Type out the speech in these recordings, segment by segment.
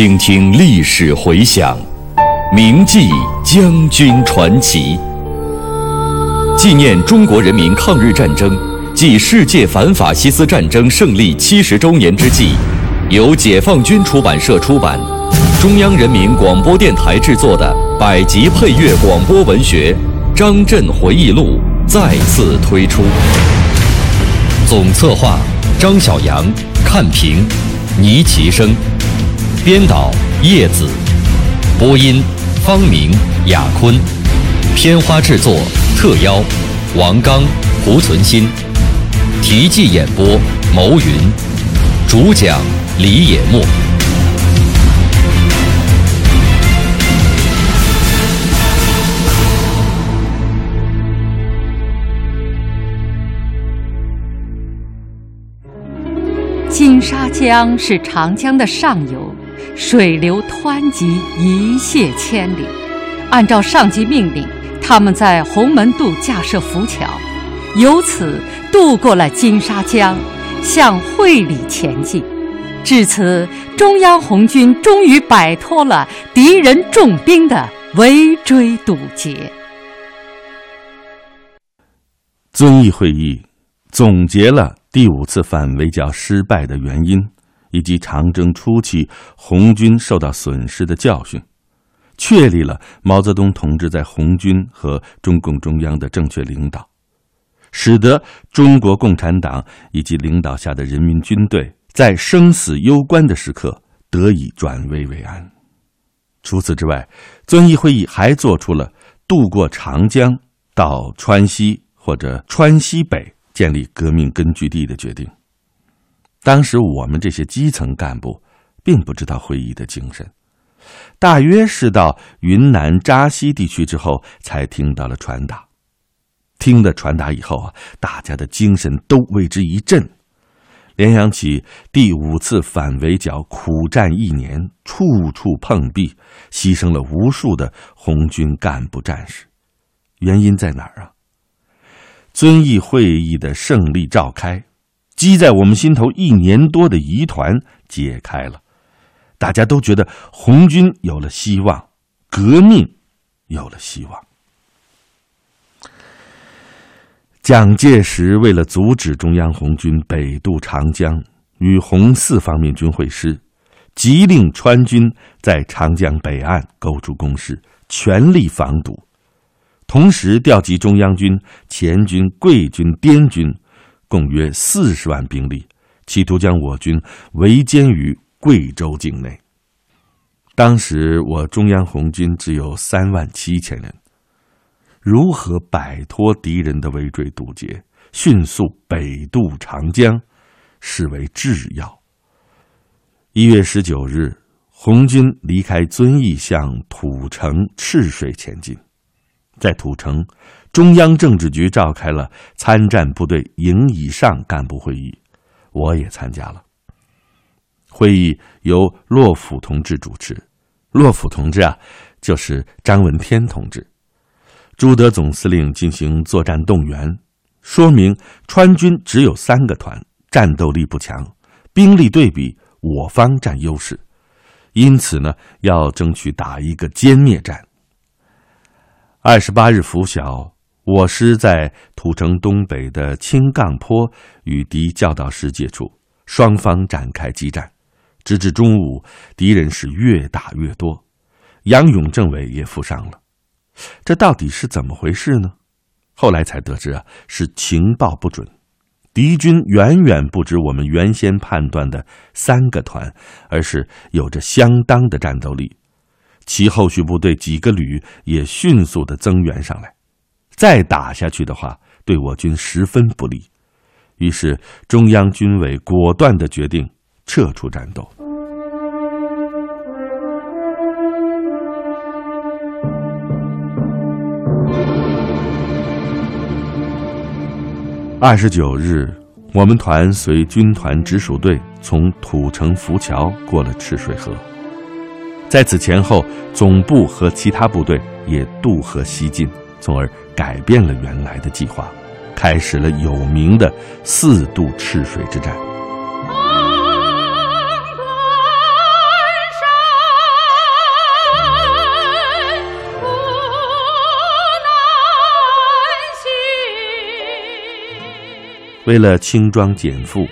倾听历史回响，铭记将军传奇，纪念中国人民抗日战争暨世界反法西斯战争胜利七十周年之际，由解放军出版社出版，中央人民广播电台制作的百集配乐广播文学《张震回忆录》再次推出。总策划张晓阳，看评倪其生，编导叶子，播音方明、雅坤，片花制作特邀王刚、胡存新，题记演播牟云，主讲李野墨。金沙江是长江的上游，水流湍急，一泻千里。按照上级命令，他们在洪门渡架设浮桥，由此渡过了金沙江，向会理前进。至此，中央红军终于摆脱了敌人重兵的围追堵截。遵义会议总结了第五次反围剿失败的原因，以及长征初期红军受到损失的教训，确立了毛泽东同志在红军和中共中央的正确领导，使得中国共产党以及领导下的人民军队在生死攸关的时刻得以转危为安。除此之外，遵义会议还做出了渡过长江到川西。或者川西北建立革命根据地的决定。当时我们这些基层干部并不知道会议的精神，大约是到云南扎西地区之后才听到了传达。听了传达以后啊，大家的精神都为之一振，联想起第五次反围剿苦战一年，处处碰壁，牺牲了无数的红军干部战士。原因在哪儿啊？遵义会议的胜利召开，积在我们心头一年多的疑团解开了，大家都觉得红军有了希望，革命有了希望。蒋介石为了阻止中央红军北渡长江，与红四方面军会师，急令川军在长江北岸构筑工事，全力防堵。同时调集中央军、黔军、桂军、滇军，共约四十万兵力，企图将我军围歼于贵州境内。当时我中央红军只有三万七千人，如何摆脱敌人的围追堵截，迅速北渡长江，视为至要。一月十九日，红军离开遵义，向土城、赤水前进。在土城，中央政治局召开了参战部队营以上干部会议，我也参加了。会议由洛甫同志主持，洛甫同志啊，就是张闻天同志。朱德总司令进行作战动员，说明川军只有三个团，战斗力不强，兵力对比我方占优势，因此呢，要争取打一个歼灭战。二十八日拂晓，我师在土城东北的青杠坡与敌教导师接触，双方展开激战，直至中午，敌人是越打越多，杨勇政委也负伤了。这到底是怎么回事呢？后来才得知啊，是情报不准，敌军远远不止我们原先判断的三个团，而是有着相当的战斗力。其后续部队几个旅也迅速的增援上来，再打下去的话，对我军十分不利。于是中央军委果断的决定撤出战斗。二十九日，我们团随军团直属队从土城浮桥过了赤水河。在此前后，总部和其他部队也渡河西进，从而改变了原来的计划，开始了有名的四渡赤水之战。为了轻装减负，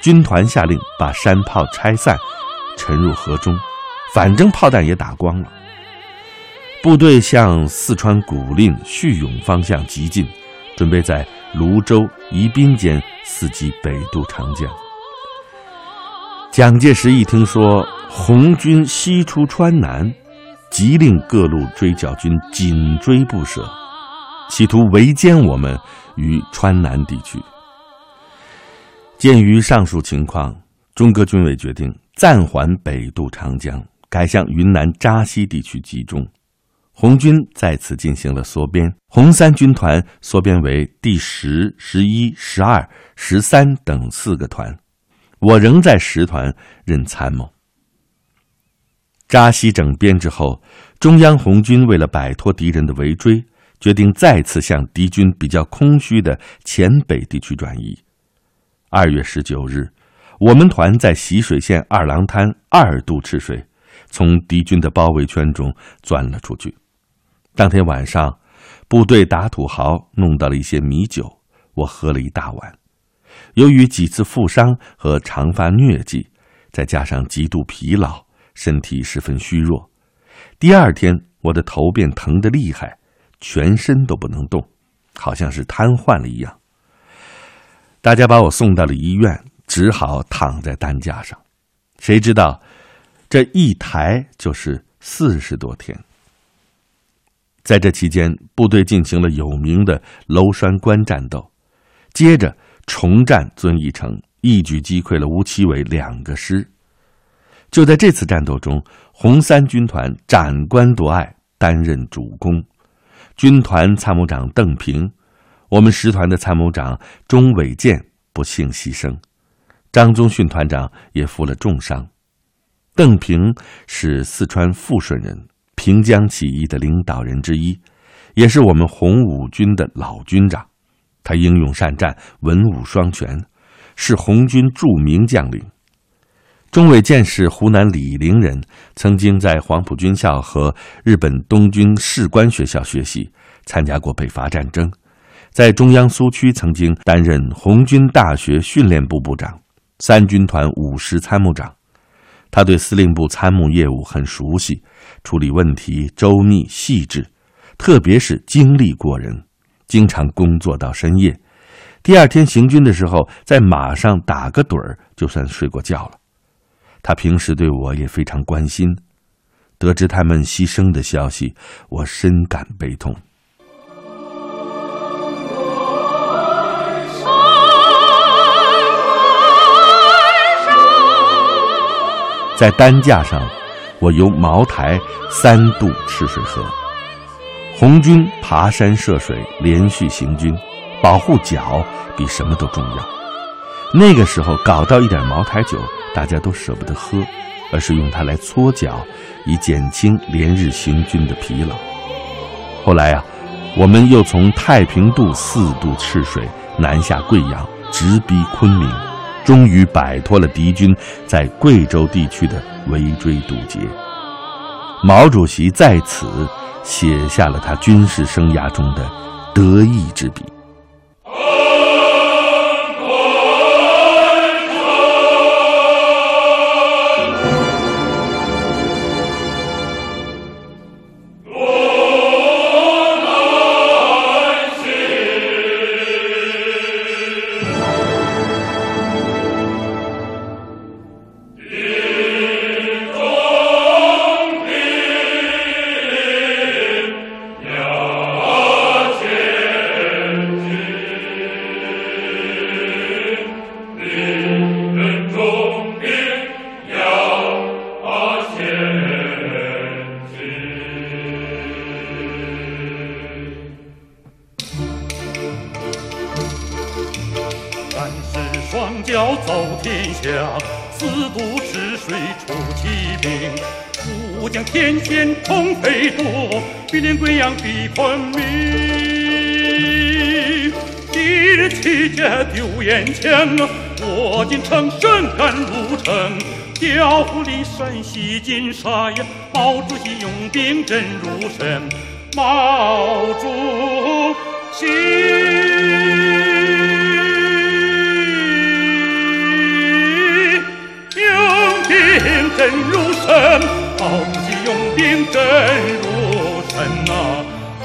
军团下令把山炮拆散，沉入河中，反正炮弹也打光了。部队向四川古蔺、叙永方向急进，准备在泸州、宜宾间伺机北渡长江。蒋介石一听说红军西出川南，急令各路追剿军紧追不舍，企图围歼我们于川南地区。鉴于上述情况，中革军委决定暂缓北渡长江，改向云南扎西地区集中。红军再次进行了缩编，红三军团缩编为第十、十一、十二、十三等四个团，我仍在十团任参谋。扎西整编之后，中央红军为了摆脱敌人的围追，决定再次向敌军比较空虚的黔北地区转移。二月十九日，我们团在习水县二郎滩二渡赤水，从敌军的包围圈中钻了出去。当天晚上，部队打土豪弄到了一些米酒，我喝了一大碗。由于几次负伤和长发疟疾，再加上极度疲劳，身体十分虚弱。第二天，我的头便疼得厉害，全身都不能动，好像是瘫痪了一样。大家把我送到了医院，只好躺在担架上。谁知道，这一抬就是四十多天。在这期间，部队进行了有名的娄山关战斗，接着重战遵义城，一举击溃了吴奇伟两个师。就在这次战斗中，红三军团斩关夺隘，担任主攻。军团参谋长邓平，我们十团的参谋长钟伟健不幸牺牲，张宗逊团长也负了重伤。邓平是四川富顺人。平江起义的领导人之一，也是我们红五军的老军长。他英勇善战，文武双全，是红军著名将领。钟伟健是湖南醴陵人，曾经在黄埔军校和日本东军士官学校学习，参加过北伐战争，在中央苏区曾经担任红军大学训练部部长、三军团五师参谋长。他对司令部参谋业务很熟悉。处理问题周密细致，特别是精力过人，经常工作到深夜。第二天行军的时候，在马上打个盹儿，就算睡过觉了。他平时对我也非常关心。得知他们牺牲的消息，我深感悲痛。在担架上。我由茅台三渡赤水河，红军爬山涉水，连续行军，保护脚比什么都重要。那个时候搞到一点茅台酒，大家都舍不得喝，而是用它来搓脚，以减轻连日行军的疲劳。后来啊，我们又从太平渡四渡赤水，南下贵阳，直逼昆明，终于摆脱了敌军在贵州地区的。围追堵截，毛主席在此写下了他军事生涯中的得意之笔。米一日七节丢烟枪啊我军乘胜赶路程调虎离山西金沙呀毛主席用兵真如神毛主席用兵真如神毛主席用兵真如神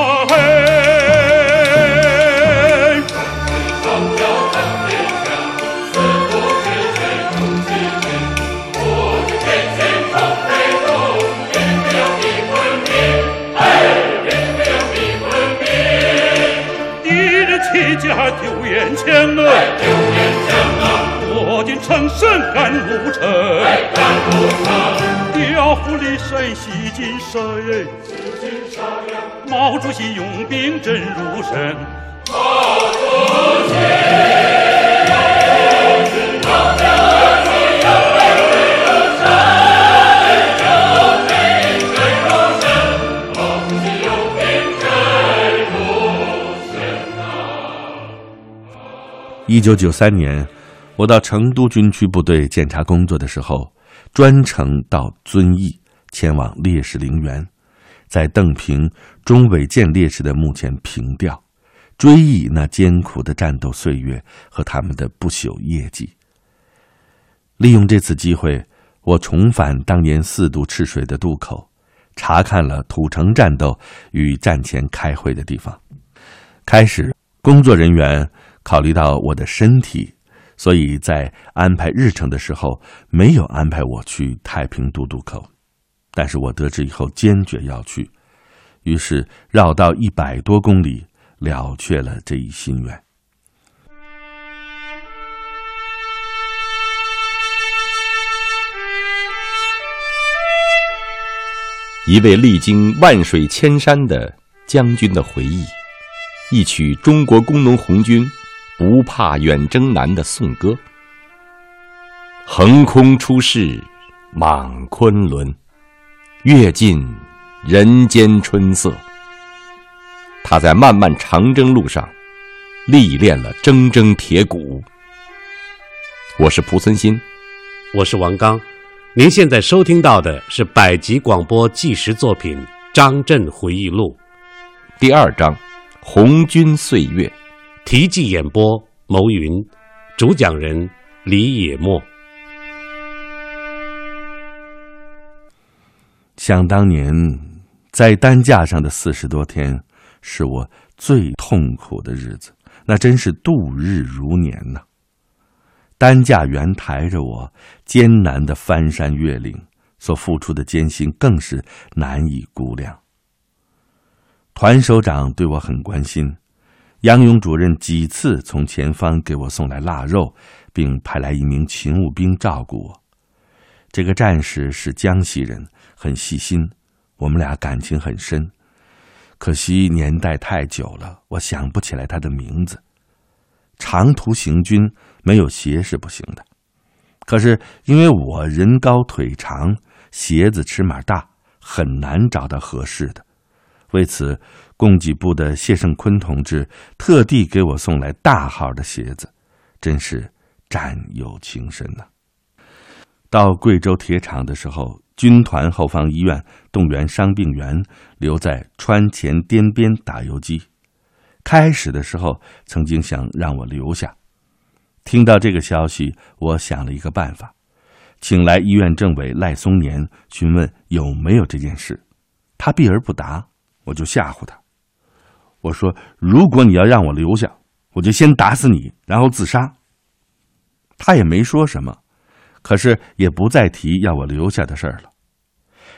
呐！嘿。家丢眼前了，毛主席用兵真如神，毛主席用兵真如神。毛主席用兵真如神。一九九三年，我到成都军区部队检查工作的时候，专程到遵义前往烈士陵园，在邓平、钟伟建烈士的墓前凭吊，追忆那艰苦的战斗岁月和他们的不朽业绩。利用这次机会，我重返当年四渡赤水的渡口，查看了土城战斗与战前开会的地方。开始，工作人员。考虑到我的身体，所以在安排日程的时候没有安排我去太平渡渡口。但是我得知以后坚决要去，于是绕道一百多公里，了却了这一心愿。一位历经万水千山的将军的回忆，一曲中国工农红军。不怕远征难的颂歌，横空出世，莽昆仑，阅尽人间春色。他在漫漫长征路上历练了铮铮铁骨。我是蒲存昕，我是王刚。您现在收听到的是百集广播纪实作品《张震回忆录》第二章《红军岁月》。题记演播：牟云，主讲人李野墨。想当年，在担架上的四十多天，是我最痛苦的日子，那真是度日如年呐。担架员抬着我，艰难的翻山越岭，所付出的艰辛更是难以估量。团首长对我很关心。杨勇主任几次从前方给我送来腊肉，并派来一名勤务兵照顾我。这个战士是江西人，很细心，我们俩感情很深。可惜年代太久了，我想不起来他的名字。长途行军没有鞋是不行的，可是因为我人高腿长，鞋子尺码大，很难找到合适的。为此。供给部的谢胜坤同志特地给我送来大号的鞋子，真是战友情深呐。到贵州铁厂的时候，军团后方医院动员伤病员留在川黔滇边打游击。开始的时候曾经想让我留下，听到这个消息，我想了一个办法，请来医院政委赖松年询问有没有这件事。他避而不答，我就吓唬他。我说：“如果你要让我留下，我就先打死你，然后自杀。”他也没说什么，可是也不再提要我留下的事儿了。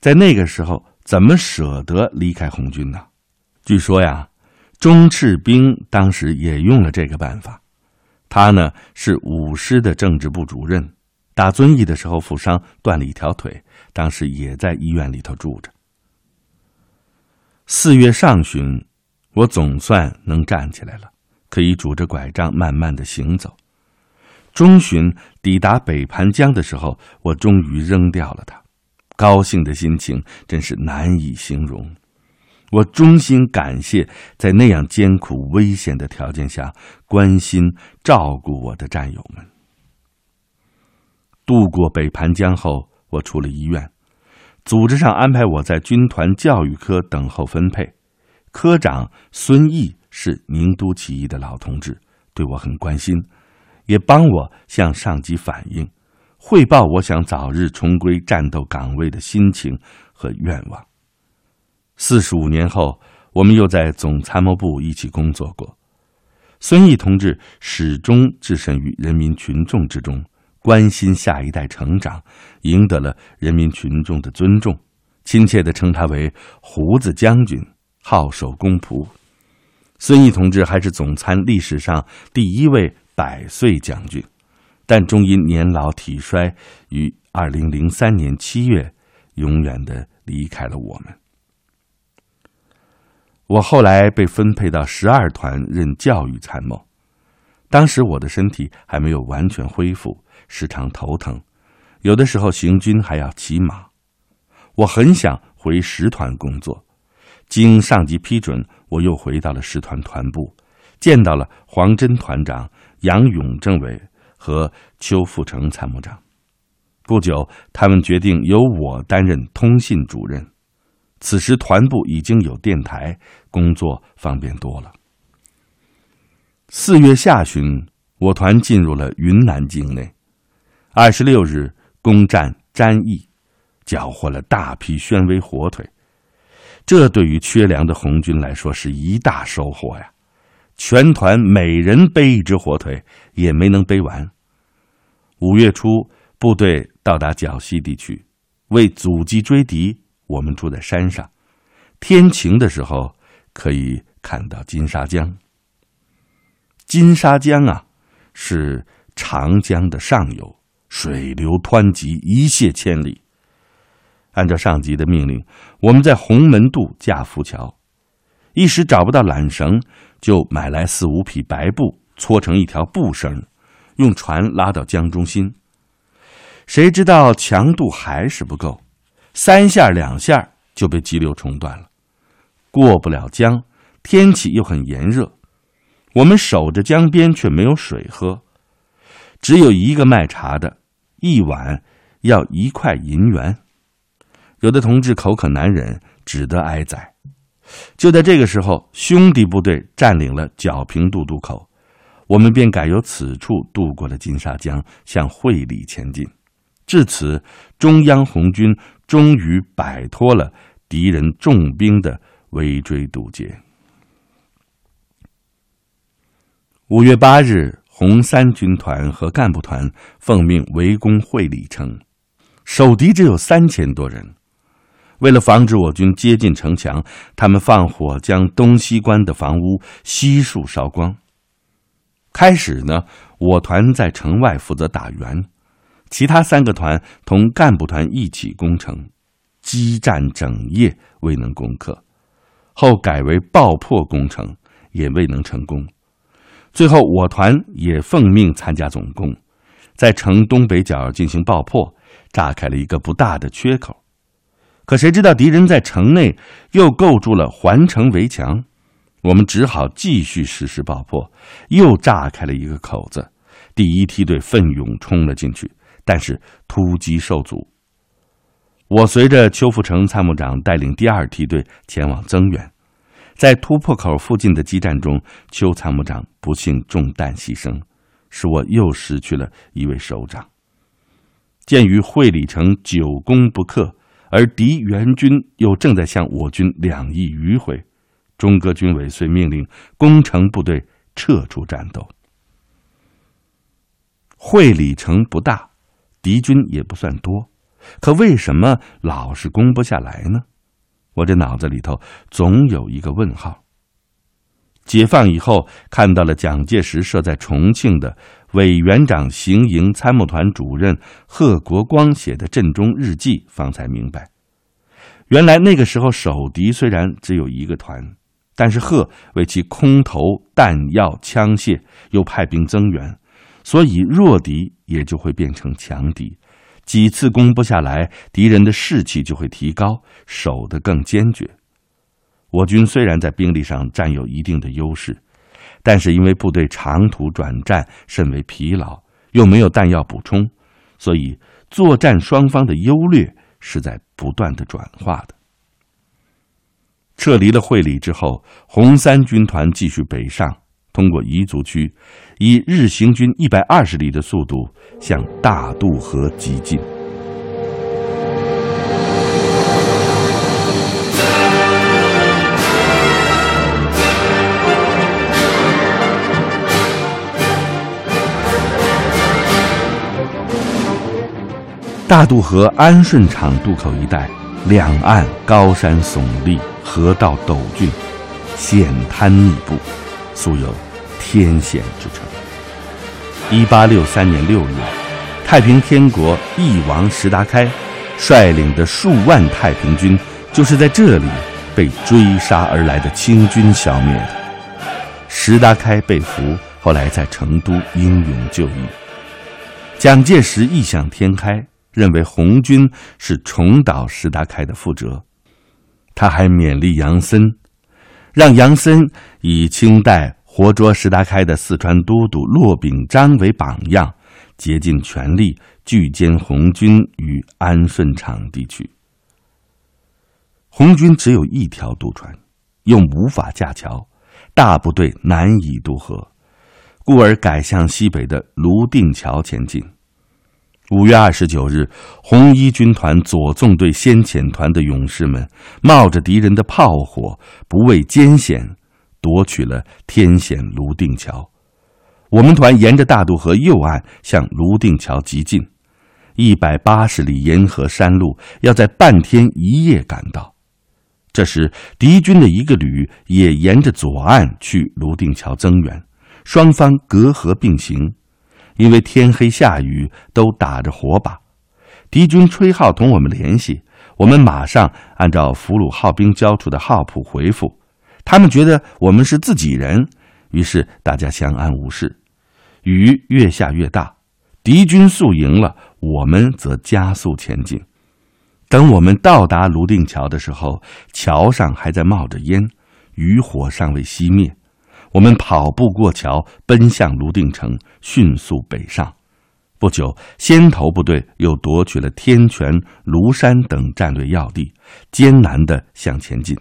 在那个时候，怎么舍得离开红军呢？据说呀，钟赤兵当时也用了这个办法。他呢是五师的政治部主任，打遵义的时候负伤，断了一条腿，当时也在医院里头住着。四月上旬。我总算能站起来了，可以拄着拐杖慢慢的行走。中旬抵达北盘江的时候，我终于扔掉了它，高兴的心情真是难以形容。我衷心感谢在那样艰苦危险的条件下关心照顾我的战友们。渡过北盘江后，我出了医院，组织上安排我在军团教育科等候分配。科长孙毅是宁都起义的老同志，对我很关心，也帮我向上级反映，汇报我想早日重归战斗岗位的心情和愿望。四十五年后，我们又在总参谋部一起工作过。孙毅同志始终置身于人民群众之中，关心下一代成长，赢得了人民群众的尊重，亲切地称他为“胡子将军”，好守公仆。孙毅同志还是总参历史上第一位百岁将军，但终因年老体衰，于二零零三年七月永远的离开了我们。我后来被分配到十二团任教育参谋，当时我的身体还没有完全恢复，时常头疼，有的时候行军还要骑马。我很想回十团工作，经上级批准，我又回到了十团团部，见到了黄真团长、杨勇政委和邱富成参谋长。不久，他们决定由我担任通信主任。此时团部已经有电台，工作方便多了。四月下旬，我团进入了云南境内。二十六日攻占沾益，缴获了大批宣威火腿。这对于缺粮的红军来说是一大收获呀！全团每人背一只火腿，也没能背完。五月初，部队到达胶西地区，为阻击追敌。我们住在山上，天晴的时候可以看到金沙江。金沙江啊，是长江的上游，水流湍急，一泻千里。按照上级的命令，我们在洪门渡架浮桥，一时找不到缆绳，就买来四五匹白布，搓成一条布绳，用船拉到江中心。谁知道强度还是不够。三下两下就被急流冲断了，过不了江，天气又很炎热，我们守着江边却没有水喝，只有一个卖茶的，一碗要一块银元，有的同志口渴难忍，只得挨宰。就在这个时候，兄弟部队占领了皎平渡渡口，我们便改由此处渡过了金沙江，向会理前进。至此，中央红军终于摆脱了敌人重兵的围追堵截。五月八日，红三军团和干部团奉命围攻会理城，守敌只有三千多人。为了防止我军接近城墙，他们放火将东西关的房屋悉数烧光。开始呢，我团在城外负责打援。其他三个团同干部团一起攻城，激战整夜未能攻克，后改为爆破攻城，也未能成功。最后我团也奉命参加总攻，在城东北角进行爆破，炸开了一个不大的缺口。可谁知道敌人在城内又构筑了环城围墙，我们只好继续实施爆破，又炸开了一个口子。第一梯队奋勇冲了进去。但是突击受阻，我随着邱富成参谋长带领第二梯队前往增援，在突破口附近的激战中，邱参谋长不幸中弹牺牲，使我又失去了一位首长。鉴于会理城久攻不克，而敌援军又正在向我军两翼迂回，中革军委遂命令攻城部队撤出战斗。会理城不大。敌军也不算多，可为什么老是攻不下来呢？我这脑子里头总有一个问号。解放以后，看到了蒋介石设在重庆的委员长行营参谋团主任贺国光写的阵中日记，方才明白，原来那个时候守敌虽然只有一个团，但是贺为其空投弹药枪械，又派兵增援。所以弱敌也就会变成强敌，几次攻不下来，敌人的士气就会提高，守得更坚决。我军虽然在兵力上占有一定的优势，但是因为部队长途转战甚为疲劳，又没有弹药补充，所以作战双方的优劣是在不断的转化的。撤离了会理之后，红三军团继续北上，通过彝族区，以日行军一百二十里的速度向大渡河急进。大渡河安顺场渡口一带，两岸高山耸立，河道陡峻，险滩密布，素有“天险”之称。一八六三年六月，太平天国翼王石达开率领的数万太平军，就是在这里被追杀而来的清军消灭的。石达开被俘，后来在成都英勇就义。蒋介石异想天开。认为红军是重蹈石达开的覆辙，他还勉励杨森，让杨森以清代活捉石达开的四川都督骆秉章为榜样，竭尽全力拒歼红军于安顺场地区。红军只有一条渡船，又无法架桥，大部队难以渡河，故而改向西北的泸定桥前进。五月二十九日，红一军团左纵队先遣团的勇士们，冒着敌人的炮火，不畏艰险，夺取了天险泸定桥。我们团沿着大渡河右岸向泸定桥急进，一百八十里沿河山路，要在半天一夜赶到。这时，敌军的一个旅也沿着左岸去泸定桥增援，双方隔河并行。因为天黑下雨，都打着火把，敌军吹号同我们联系，我们马上按照俘虏号兵交出的号谱回复。他们觉得我们是自己人，于是大家相安无事。雨越下越大，敌军速赢了，我们则加速前进。等我们到达泸定桥的时候，桥上还在冒着烟，渔火尚未熄灭。我们跑步过桥，奔向泸定城，迅速北上。不久，先头部队又夺取了天泉、庐山等战略要地，艰难地向前进。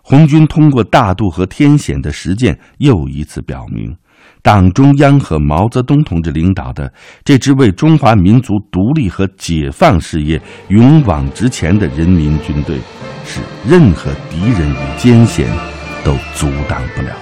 红军通过大渡河天险的实践，又一次表明，党中央和毛泽东同志领导的这支为中华民族独立和解放事业勇往直前的人民军队，是任何敌人与艰险都阻挡不了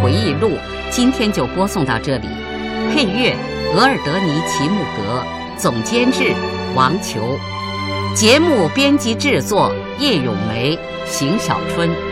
回忆录今天就播送到这里，配乐额尔德尼·齐木格，总监制王球，节目编辑制作叶咏梅、邢小春。